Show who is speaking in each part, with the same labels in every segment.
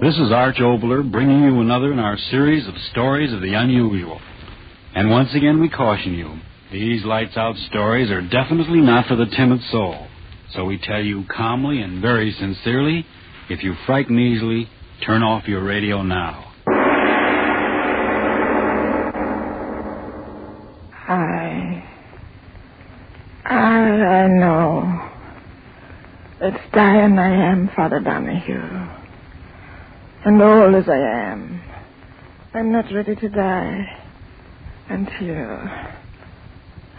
Speaker 1: This is Arch Oboler bringing you another in our series of stories of the unusual. And once again, we caution you these lights out stories are definitely not for the timid soul. So we tell you calmly and very sincerely if you frighten easily, turn off your radio now.
Speaker 2: I. I. I know. It's dying I am, Father Donahue. And old as I am, I'm not ready to die until.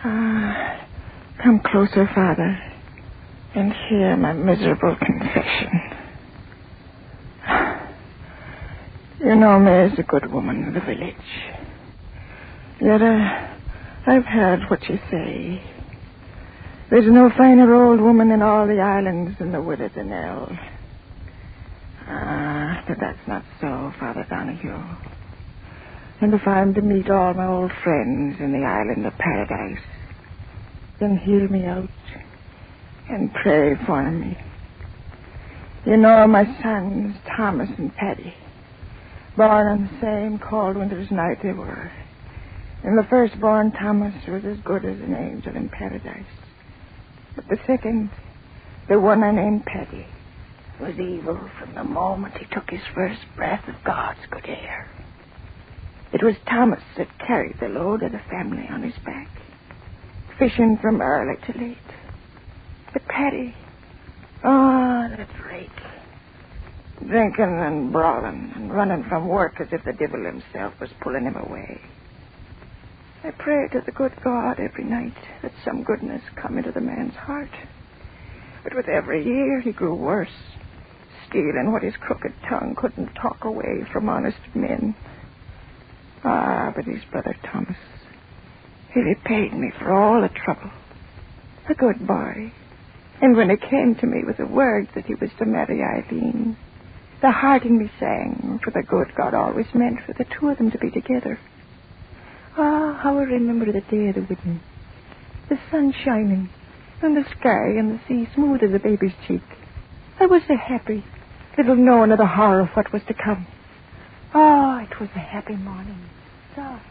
Speaker 2: Ah, come closer, Father, and hear my miserable confession. You know me as a good woman of the village. Yet uh, I've heard what you say. There's no finer old woman in all the islands than the widow Danelle. But that's not so, Father Donahue. And if I'm to meet all my old friends in the island of paradise, then hear me out and pray for me. You know my sons, Thomas and Paddy, born on the same cold winter's night they were. And the firstborn, Thomas, was as good as an angel in paradise. But the second, the one I named Paddy, was evil from the moment he took his first breath of God's good air. It was Thomas that carried the load of the family on his back, fishing from early to late. But Paddy, oh, that rake, drinking and brawling and running from work as if the devil himself was pulling him away. I pray to the good God every night that some goodness come into the man's heart. But with every year he grew worse, stealing what his crooked tongue couldn't talk away from honest men. Ah, but his brother Thomas, he repaid me for all the trouble. A good boy. And when he came to me with the word that he was to marry Eileen, the heart in me sang for the good God always meant for the two of them to be together. Ah, how I remember the day of the wedding. The sun shining, and the sky and the sea smooth as a baby's cheek. I was so happy, little knowing of the horror of what was to come. Oh, it was a happy morning. So happy.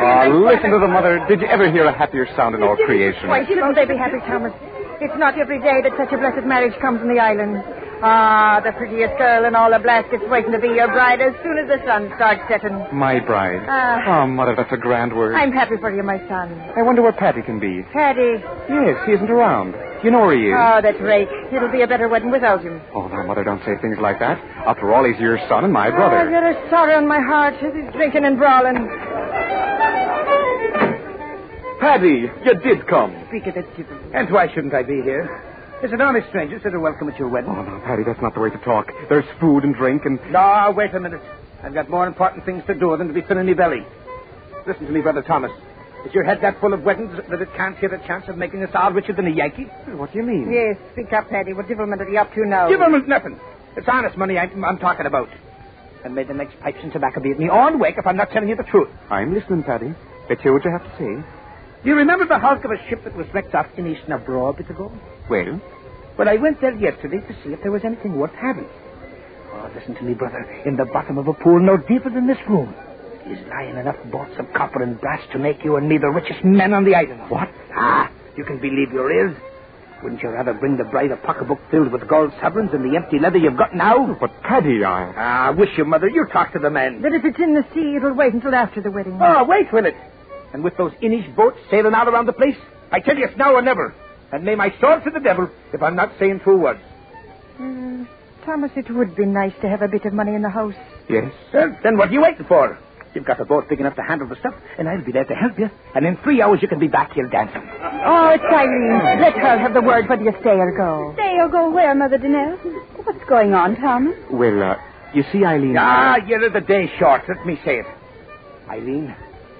Speaker 3: Oh, listen to the mother. Did you ever hear a happier sound in all creation?
Speaker 2: Why shouldn't they be happy, Thomas? It's not every day that such a blessed marriage comes in the island. Ah, the prettiest girl in all the Blaskets waiting to be your bride as soon as the sun starts setting.
Speaker 3: My bride.
Speaker 2: Ah.
Speaker 3: oh, mother, that's a grand word.
Speaker 2: I'm happy for you, my son.
Speaker 3: I wonder where Paddy can be.
Speaker 2: Paddy.
Speaker 3: Yes, he isn't around. You know where he is.
Speaker 2: Oh, that's rake. It'll be a better wedding without him.
Speaker 3: oh, now, mother, don't say things like that. After all, he's your son and my
Speaker 2: Oh,
Speaker 3: brother.
Speaker 2: I've got a sorrow in my heart as he's drinking and brawling.
Speaker 3: Paddy, you did come.
Speaker 2: Speak of it, Jibber.
Speaker 4: And why shouldn't I be here? There's an honest stranger said a welcome at your wedding.
Speaker 3: Oh, no, Paddy, that's not the way to talk. There's food and drink and...
Speaker 4: No, wait a minute. I've got more important things to do than to be filling me belly. Listen to me, Brother Thomas. Is your head that full of weddings that it can't hear the chance of making us all richer than a Yankee?
Speaker 3: What do you mean?
Speaker 2: Yes, speak up, Paddy. What devilment are you up to now?
Speaker 4: Give him nothing. It's honest money I'm, I'm talking about. And may the next pipes and tobacco be at me on wake if I'm not telling you the truth.
Speaker 3: I'm listening, Paddy. Let's hear what you have to say.
Speaker 4: Do you remember the hulk of a ship that was wrecked off in Inishnabro a bit ago?
Speaker 3: Well,
Speaker 4: Well, I went there yesterday to see if there was anything worth having. Oh, listen to me, brother. In the bottom of a pool no deeper than this room is lying enough bolts of copper and brass to make you and me the richest men on the island. What? Ah, you can believe your ears. Wouldn't you rather bring the bride a pocketbook filled with gold sovereigns than the empty leather you've got now?
Speaker 3: but Paddy, I...
Speaker 4: Ah, wish you, mother. You talk to the men.
Speaker 2: That if it's in the sea, it'll wait until after the wedding.
Speaker 4: Oh, wait, will it? And with those Inish boats sailing all around the place, I tell you it's now or never. And may my sword to the devil if I'm not saying true words.
Speaker 2: Uh, Thomas, it would be nice to have a bit of money in the house.
Speaker 4: Yes. Well, then what are you waiting for? You've got a boat big enough to handle the stuff, and I'll be there to help you. And in three hours, you can be back here dancing.
Speaker 2: Oh, it's Eileen. Let her have the word whether you stay or go.
Speaker 5: Stay or go where, Mother Danelle? What's going on, Thomas?
Speaker 3: Well, uh, you see, Eileen.
Speaker 4: Ah, you're the day short. Let me say it. Eileen,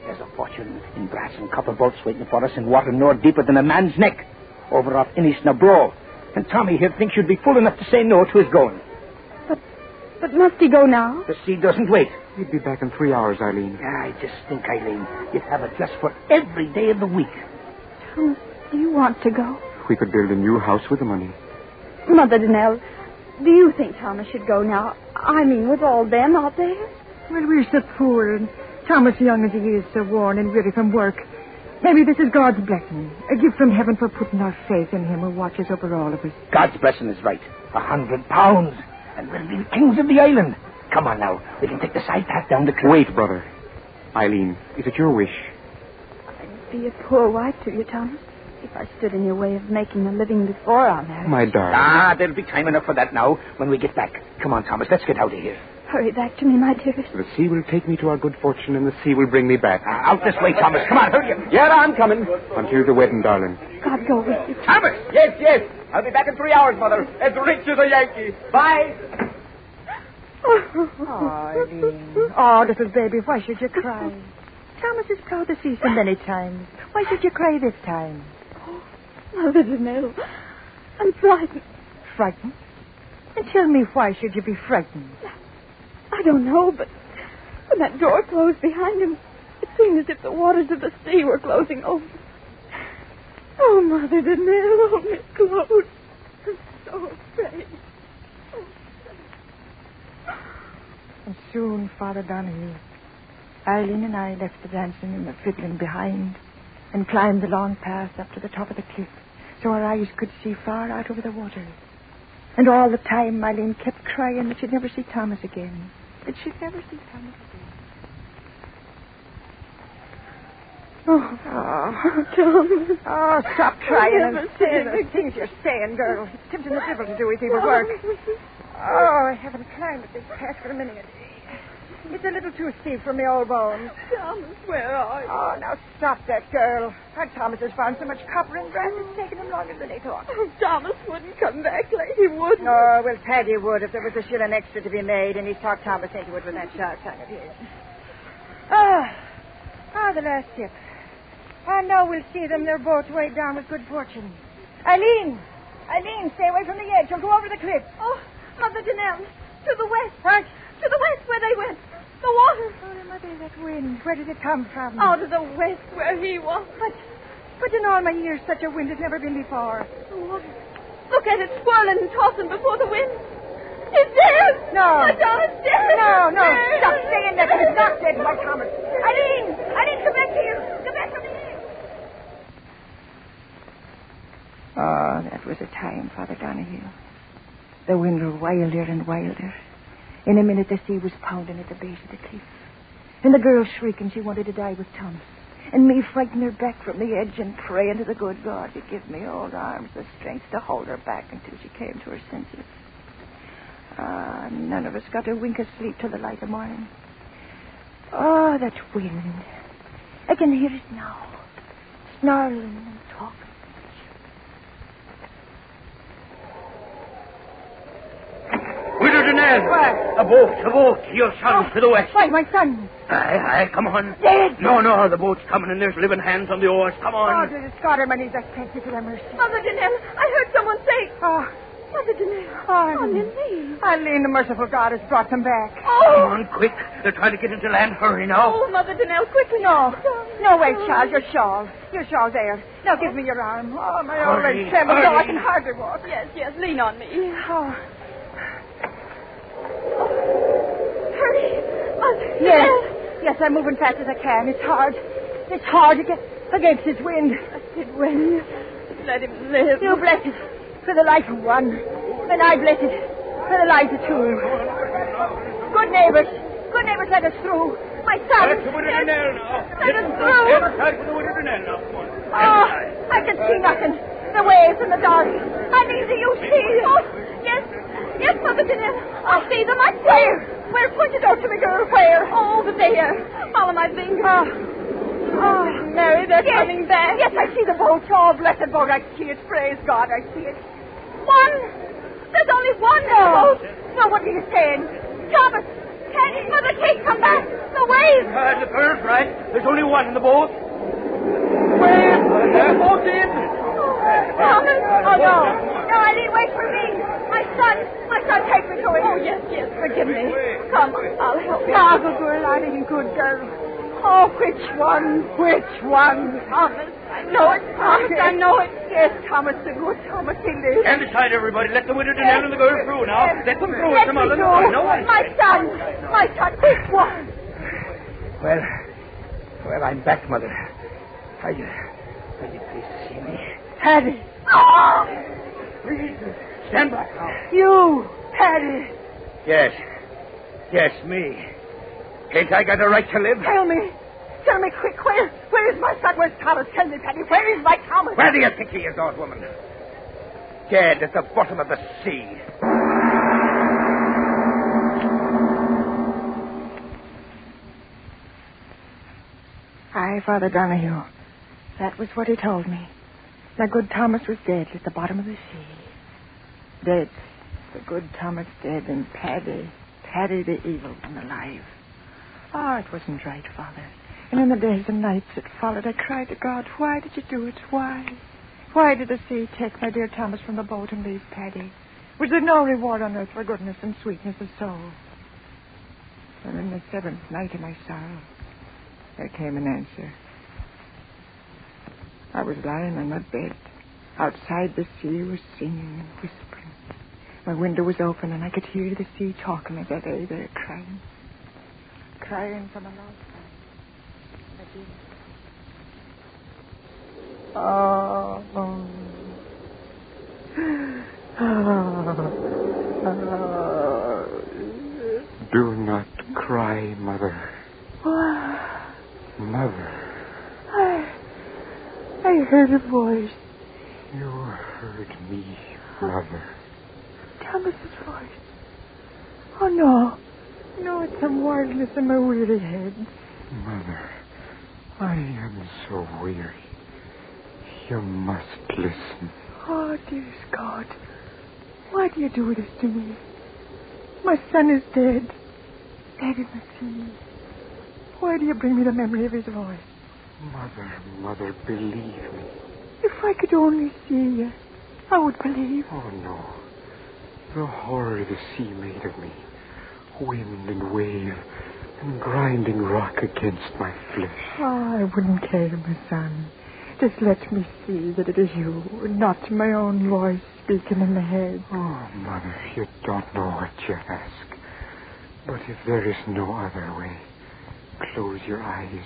Speaker 4: there's a fortune in brass and copper bolts waiting for us in water no deeper than a man's neck, over off Inishnabro. And Tommy here thinks you'd be fool enough to say no to his going.
Speaker 5: But but must he go now?
Speaker 4: The sea doesn't wait.
Speaker 3: You'd be back in three hours, Eileen.
Speaker 4: I just think, Eileen, you'd have it just for every day of the week.
Speaker 5: Thomas, do you want to go?
Speaker 3: We could build a new house with the money.
Speaker 5: Mother Danelle, do you think Thomas should go now? I mean, with all them out there?
Speaker 2: Well, we're so poor, and Thomas, young as he is, so worn and weary from work. Maybe this is God's blessing, a gift from heaven for putting our faith in Him who watches over all of us.
Speaker 4: God's blessing is right. A hundred pounds. And we'll be the kings of the island. Come on now. We can take the side path down the cliff.
Speaker 3: Wait, brother. Eileen, is it your wish?
Speaker 5: I'd be a poor wife to you, Thomas, if I stood in your way of making a living before our marriage.
Speaker 3: My darling.
Speaker 4: Ah, there'll be time enough for that now when we get back. Come on, Thomas. Let's get out of here.
Speaker 5: Hurry back to me, my dearest.
Speaker 3: The sea will take me to our good fortune, and the sea will bring me back.
Speaker 4: Out this way, Thomas. Come on, hurry up.
Speaker 3: Yeah, I'm coming. Until the wedding, darling.
Speaker 5: God go with you.
Speaker 4: Thomas!
Speaker 3: Yes, yes. I'll be back in three hours, Mother. As rich as a Yankee. Bye.
Speaker 2: Oh, Eileen. Oh, little baby, why should you cry? Thomas is proud to see so many times. Why should you cry this time?
Speaker 5: Oh, Mother Danelle, I'm frightened.
Speaker 2: Frightened? And tell me why should you be frightened?
Speaker 5: I don't know, but when that door closed behind him, it seemed as if the waters of the sea were closing over. Oh, Mother Danelle, oh, Miss Claude. I'm so afraid.
Speaker 2: And soon, Father Donahue, Eileen and I left the dancing and the fiddling behind and climbed the long path up to the top of the cliff so our eyes could see far out over the water. And all the time, Eileen kept crying that she'd never see Thomas again. That she'd never see Thomas again. Oh, oh,
Speaker 5: Thomas.
Speaker 2: oh, stop
Speaker 5: trying
Speaker 2: and
Speaker 5: never
Speaker 2: say the things you're saying, girl. It's tempting the devil to do his evil oh, work. Oh, I haven't climbed this path for a minute. It's a little too steep for me old bones.
Speaker 5: Thomas, where are you?
Speaker 2: Oh, now stop that, girl. Our Thomas has found so much copper and brass, it's taken him longer than he thought.
Speaker 5: Oh, Thomas wouldn't come back like he would.
Speaker 2: Oh, well, Paddy would if there was a shilling extra to be made, and he's talked Thomas into it with that sharp tongue of his. Ah, ah, the last ship. I know we'll see them. They're both way down with good fortune. Eileen! Eileen, stay away from the edge. You'll go over the cliff.
Speaker 5: Oh, Mother Danelle, to the west.
Speaker 2: Right?
Speaker 5: To the west where they went. The water.
Speaker 2: Oh, Mother, that wind. Where did it come from?
Speaker 5: Out of the west where he was.
Speaker 2: But, but in all my years, such a wind has never been before.
Speaker 5: The water. Look at it swirling and tossing before the wind. It's dead.
Speaker 2: No.
Speaker 5: My Thomas dead.
Speaker 2: No, no.
Speaker 5: Dead.
Speaker 2: Stop saying that. He's not dead, my Thomas. Eileen! Eileen, come back here. Come back from here. Oh, that was a time, Father Donahue. The wind grew wilder and wilder. In a minute, the sea was pounding at the base of the cliff. And the girl shrieking she wanted to die with Thomas. And me frightened her back from the edge and praying to the good God to give me old arms the strength to hold her back until she came to her senses. Ah, none of us got a wink of sleep till the light of morning. Oh, that wind. I can hear it now. Snarling and talking.
Speaker 4: Widow Danelle.
Speaker 2: What?
Speaker 4: A boat, a boat. Your son's oh, to the west.
Speaker 2: Why, my son.
Speaker 4: Aye, aye, come on.
Speaker 2: Dead.
Speaker 4: No, no, the boat's coming and there's living hands on the oars. Come
Speaker 2: Oh,
Speaker 4: on.
Speaker 2: to the Scotterman, he's a thank you for the mercy.
Speaker 5: Mother Danelle, I heard someone say.
Speaker 2: Oh,
Speaker 5: Mother Danelle.
Speaker 2: Oh,
Speaker 5: On your knees.
Speaker 2: Eileen, the merciful God has brought them back. Oh.
Speaker 4: Come
Speaker 5: Oh.
Speaker 4: on, quick. They're trying to get into land. Hurry now.
Speaker 5: Oh, Mother Danelle, quickly.
Speaker 2: No. No, wait, Charles, your shawl. Your shawl there. Now give oh. me your arm. Oh, my old
Speaker 4: Hurry,
Speaker 2: leg trembles. Oh, I can hardly walk.
Speaker 5: Yes, yes, lean on me.
Speaker 2: Oh,
Speaker 5: Hurry. Mother
Speaker 2: yes. Yes, I'm moving fast as I can. It's hard. It's hard to against this wind.
Speaker 5: It will. Let him live.
Speaker 2: You bless it for the life of one. And I bless it for the life of two. Good neighbors. Good neighbors, let us through. My son.
Speaker 4: That's the Widow
Speaker 2: Yes.
Speaker 4: Danelle now.
Speaker 2: Let us through.
Speaker 4: aside for the Widow Danelle now. Come on.
Speaker 2: Oh, I can see nothing. The waves in the dark. I need the you see.
Speaker 5: Oh, yes. Yes, Mother Mother I see them. I see Where? Where? Point it out to me, girl. Where? Over there. Follow my finger. Oh, oh Mary, they're yes. coming back. Yes, I see the boat. Oh, blessed boat. I see it. Praise God, I see it. One. There's only one no. boat. No, what are you saying? Thomas, Teddy, Mother Kate, come back. The waves.
Speaker 3: Uh, the girl's right. There's only one in the boat. Wave. The boat's in.
Speaker 5: Thomas. Oh, no. No, I need wait for me. My son. My son, take me to him. Oh, yes, yes. Forgive me. Come, I'll help you. Ah, good girl. I mean, good girl. Oh, which one? Which one? Thomas. I know it, Thomas. I know it. Yes, Thomas, the good Thomas, he lives.
Speaker 3: Stand aside, everybody. Let the widow Danelle and the girl through now. Let them through. Let
Speaker 5: me
Speaker 3: other.
Speaker 5: No one. My son. My son. Which one?
Speaker 4: Well, well, I'm back, Mother. Are you, are you pleased to see me?
Speaker 5: Paddy. Oh!
Speaker 4: Please, stand back now.
Speaker 5: You, Paddy.
Speaker 4: Yes. Yes, me. Ain't I got a right to live?
Speaker 5: Tell me. Tell me quick, where, where is my son? Where's Thomas? Tell me, Paddy, where is my Thomas?
Speaker 4: Where do you think he is, old woman? Dead at the bottom of the sea.
Speaker 2: Aye, Father Donahue. That was what he told me. My good Thomas was dead at the bottom of the sea. Dead. The good Thomas dead and Paddy, Paddy the evil one alive. Oh, it wasn't right, Father. And in the days and nights that followed, I cried to God, why did you do it? Why? Why did the sea take my dear Thomas from the boat and leave Paddy? Was there no reward on earth for goodness and sweetness of soul? And in the seventh night of my sorrow, there came an answer. I was lying on my bed. Outside, the sea was singing and whispering. My window was open, and I could hear the sea talking as I lay there crying crying from a long time. Oh.
Speaker 6: Do not cry, Mother. Mother.
Speaker 2: I. I heard a voice.
Speaker 6: You heard me, Mother.
Speaker 2: Thomas's voice. Oh, no. No, it's some wildness in my weary head.
Speaker 6: Mother, I am so weary. You must listen.
Speaker 2: Oh, dearest God, why do you do this to me? My son is dead. Dead in the sea. Why do you bring me the memory of his voice?
Speaker 6: Mother, mother, believe me.
Speaker 2: If I could only see you, I would believe.
Speaker 6: Oh, no. The horror the sea made of me wind and wave and grinding rock against my flesh.
Speaker 2: Oh, I wouldn't care, my son. Just let me see that it is you, not my own voice speaking in the head.
Speaker 6: Oh, Mother, you don't know what you ask. But if there is no other way, close your eyes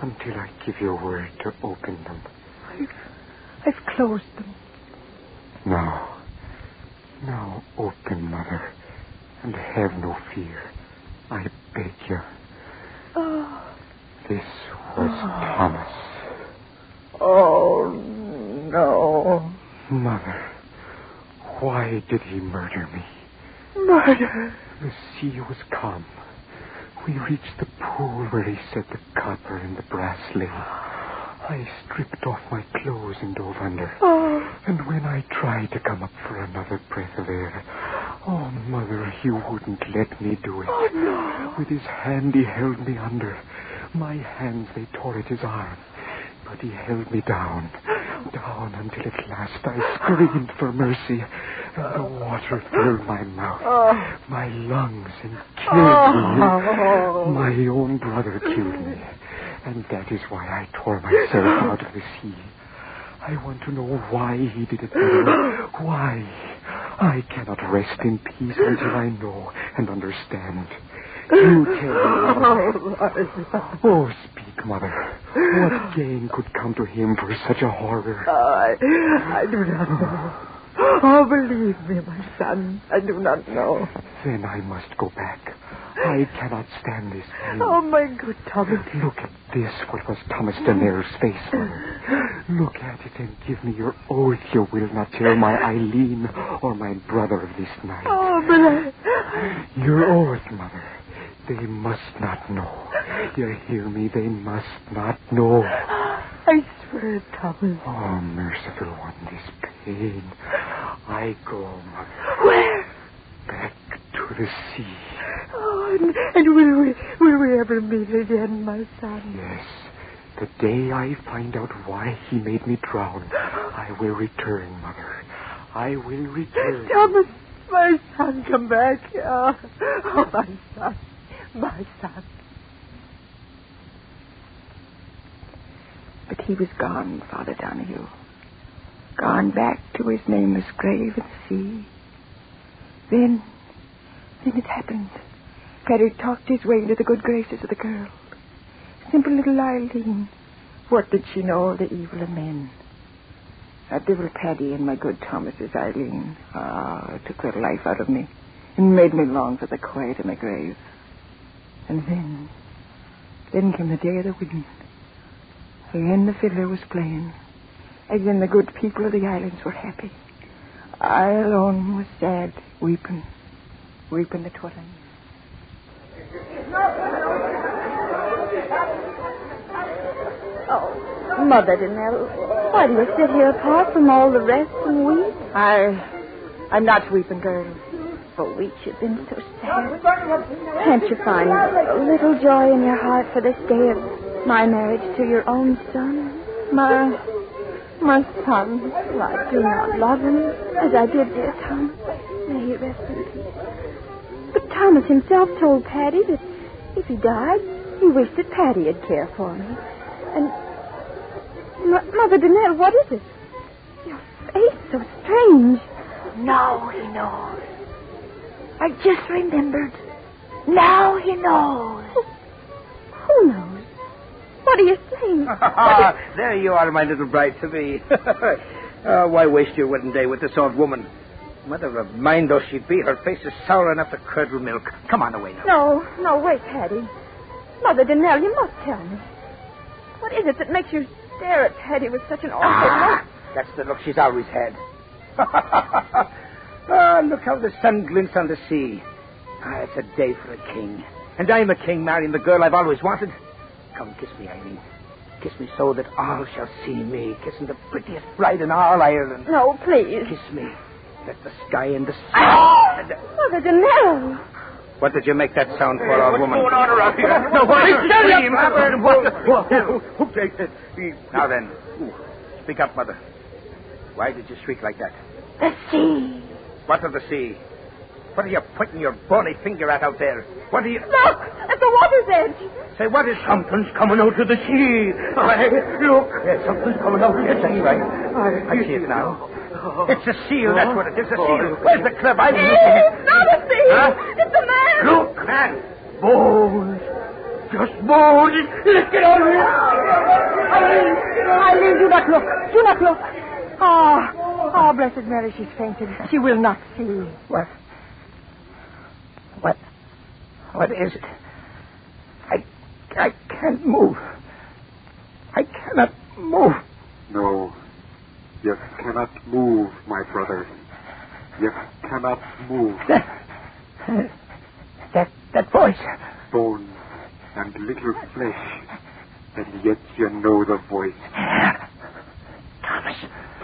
Speaker 6: until I give you a word to open them.
Speaker 2: I've, I've closed them.
Speaker 6: Now open, Mother. And have no fear. I beg you.
Speaker 2: Oh.
Speaker 6: This was oh. Thomas.
Speaker 2: Oh, no.
Speaker 6: Mother, why did he murder me?
Speaker 2: Murder?
Speaker 6: The sea was calm. We reached the pool where he set the copper and the brass lay. I stripped off my clothes and dove under.
Speaker 2: Oh.
Speaker 6: And when I tried to come up for another breath of air, Oh, Mother, he wouldn't let me do it.
Speaker 2: Oh, no.
Speaker 6: With his hand, he held me under. My hands, they tore at his arm. But he held me down, down until at last I screamed for mercy. And the water filled my mouth,
Speaker 2: oh.
Speaker 6: my lungs, and killed me.
Speaker 2: Oh.
Speaker 6: My own brother killed me. And that is why I tore myself out of the sea. I want to know why he did it, Why? I cannot rest in peace until I know and understand. You tell me. Oh, speak, Mother. What gain could come to him for such a horror?
Speaker 2: I, I do not know. Oh, believe me, my son. I do not know.
Speaker 6: Then I must go back. I cannot stand this pain.
Speaker 7: Oh, my good Thomas.
Speaker 6: Look at this, what was Thomas Denare's face. Look at it and give me your oath you will not tell my Eileen or my brother of this night.
Speaker 7: Oh, but I...
Speaker 6: Your oath, Mother. They must not know. You hear me? They must not know.
Speaker 7: I swear, Thomas.
Speaker 6: Oh, merciful one, this pain. I go, Mother.
Speaker 7: Where?
Speaker 6: Back to the sea.
Speaker 7: And, and will we will we ever meet again, my son?
Speaker 6: Yes. The day I find out why he made me drown, I will return, Mother. I will return.
Speaker 7: Thomas, my son, come back. Oh, oh my son. My son.
Speaker 2: But he was gone, Father Donahue. Gone back to his nameless grave at sea. Then, then it happened. Paddy talked his way into the good graces of the girl. Simple little Eileen. What did she know of the evil of men? That devil Paddy and my good Thomas's Eileen. Ah, it took the life out of me and made me long for the quiet of my grave. And then, then came the day of the wedding. Again the fiddler was playing. Again the good people of the islands were happy. I alone was sad, weeping, weeping the twilight.
Speaker 5: Oh, Mother Danelle, why do you sit here apart from all the rest and weep?
Speaker 2: I, I'm not weeping, girl.
Speaker 5: For weeks you've been so sad. Can't you find a little joy in your heart for this day of my marriage to your own son?
Speaker 2: My, my son.
Speaker 5: Well, I do not love him as I did dear Thomas. May he rest in peace. But Thomas himself told Paddy that if he died, he wished that Paddy'd care for me. And M- Mother Danelle, what is it? Your face so strange.
Speaker 7: Now he knows. I just remembered. Now he knows.
Speaker 5: Who knows? What are you saying?
Speaker 4: there you are, my little bride to be. uh, why waste your wedding day with this old woman? Mother of mine though she be, her face is sour enough to curdle milk. Come on away now.
Speaker 5: No, no, wait, Paddy. Mother Danelle, you must tell me. What is it that makes you stare at Paddy with such an awful
Speaker 4: Ah,
Speaker 5: look?
Speaker 4: that's the look she's always had. ah, look how the sun glints on the sea. Ah, it's a day for a king. And I'm a king marrying the girl I've always wanted. Come, kiss me, Eileen. Kiss me so that all shall see me kissing the prettiest bride in all Ireland.
Speaker 5: No, please.
Speaker 4: Kiss me. Let the sky and the sea. and the-
Speaker 5: Mother Danelle.
Speaker 4: What did you make that sound for, old woman?
Speaker 3: What's going on around here?
Speaker 4: No, what?
Speaker 3: Hey, stand up,
Speaker 4: Scream.
Speaker 3: Robert.
Speaker 4: What the- what- Who takes it? Now then, speak up, mother. Why did you shriek like that?
Speaker 7: The sea.
Speaker 4: What of the sea? What are you pointing your bony finger at out there? What are you...
Speaker 5: Look, at the water's edge.
Speaker 4: Say, what is...
Speaker 3: Something's coming out of the sea. I, look,
Speaker 4: Yes, something's coming out. Yes, that's right. I, I see it now. It's a seal, that's what it is, a seal. Where's the club? I'm missing
Speaker 5: It's not a seal.
Speaker 4: Huh?
Speaker 5: It's a man.
Speaker 4: Look, man.
Speaker 3: bones. Just bones. Let's get out of here.
Speaker 7: Eileen, Eileen, do not look. Do not look. Ah, oh, blessed Mary, she's fainted. She will not see.
Speaker 4: What? What? What is it? I, I can't move. I cannot move.
Speaker 6: No. You cannot move, my brother. You cannot move.
Speaker 4: That, that, that voice.
Speaker 6: Bones and little flesh. And yet you know the voice.
Speaker 4: Thomas.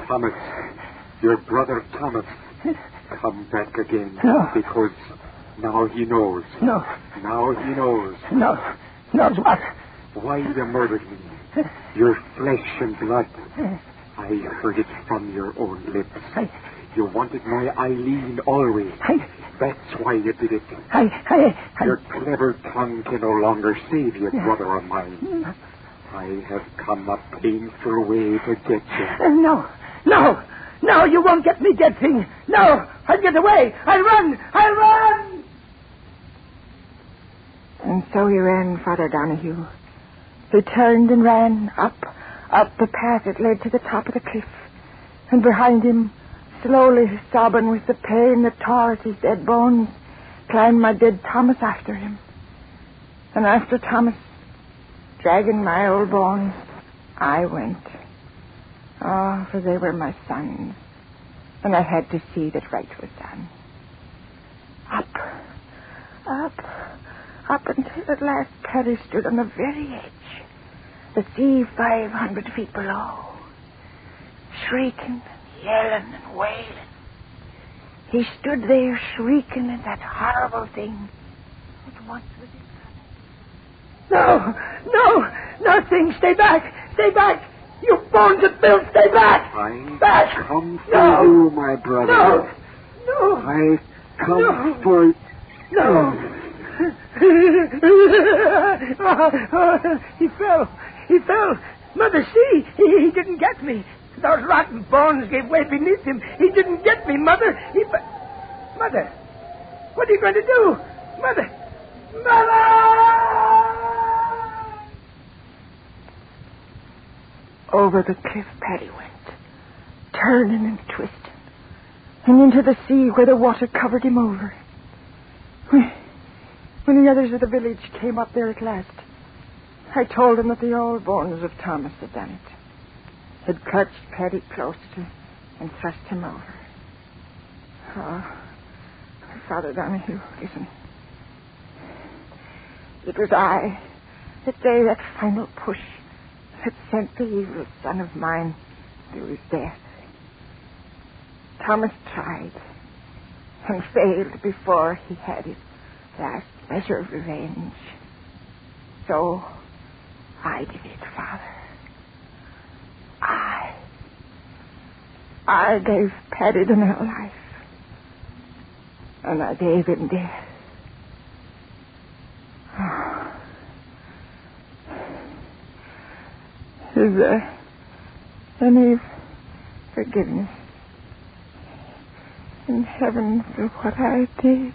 Speaker 6: Thomas, your brother Thomas, come back again.
Speaker 4: No.
Speaker 6: Because now he knows.
Speaker 4: No,
Speaker 6: Now he knows
Speaker 4: no, knows what?
Speaker 6: why you murdered me. Your flesh and blood. I heard it from your own lips.
Speaker 4: I,
Speaker 6: You wanted my Eileen always.
Speaker 4: I,
Speaker 6: That's why you did it.
Speaker 4: I, I, I
Speaker 6: Your clever tongue can no longer save you, brother of mine. I have come a painful way to get you.
Speaker 4: Uh, no, no, no, you won't get me dead thing. No, I'll get away. I'll run. I'll run.
Speaker 2: And so he ran, Father Donahue. He turned and ran up, up the path that led to the top of the cliff. And behind him, slowly sobbing with the pain that tore at his dead bones, climbed my dead Thomas after him. And after Thomas, dragging my old bones, I went. Oh, for they were my sons, and I had to see that right was done. Up, up, up until at last Paddy stood on the very edge, the sea five hundred feet below, shrieking, yelling, and wailing. He stood there shrieking at that horrible thing that once was his
Speaker 4: No, no, nothing. Stay back, stay back. You bones of Bill, stay back.
Speaker 6: I
Speaker 4: Back.
Speaker 6: come for
Speaker 4: No.
Speaker 6: you, my brother.
Speaker 4: No, no,
Speaker 6: I come
Speaker 4: No.
Speaker 6: for
Speaker 4: no. he fell. He fell. Mother, see, he, he didn't get me. Those rotten bones gave way beneath him. He didn't get me, Mother. He. Mother, what are you going to do? Mother, Mother!
Speaker 2: Over the cliff Paddy went, turning and twisting, and into the sea where the water covered him over. When, when the others of the village came up there at last, I told him that the old bones of Thomas had done it, had clutched Paddy close to and thrust him over. Oh, Father Donahue, listen. It was I that gave that final push that sent the evil son of mine to his death. Thomas tried and failed before he had his last measure of revenge. So I did it, Father. I. I gave the now life. And I gave him death. Is there any forgiveness in heaven for what I did?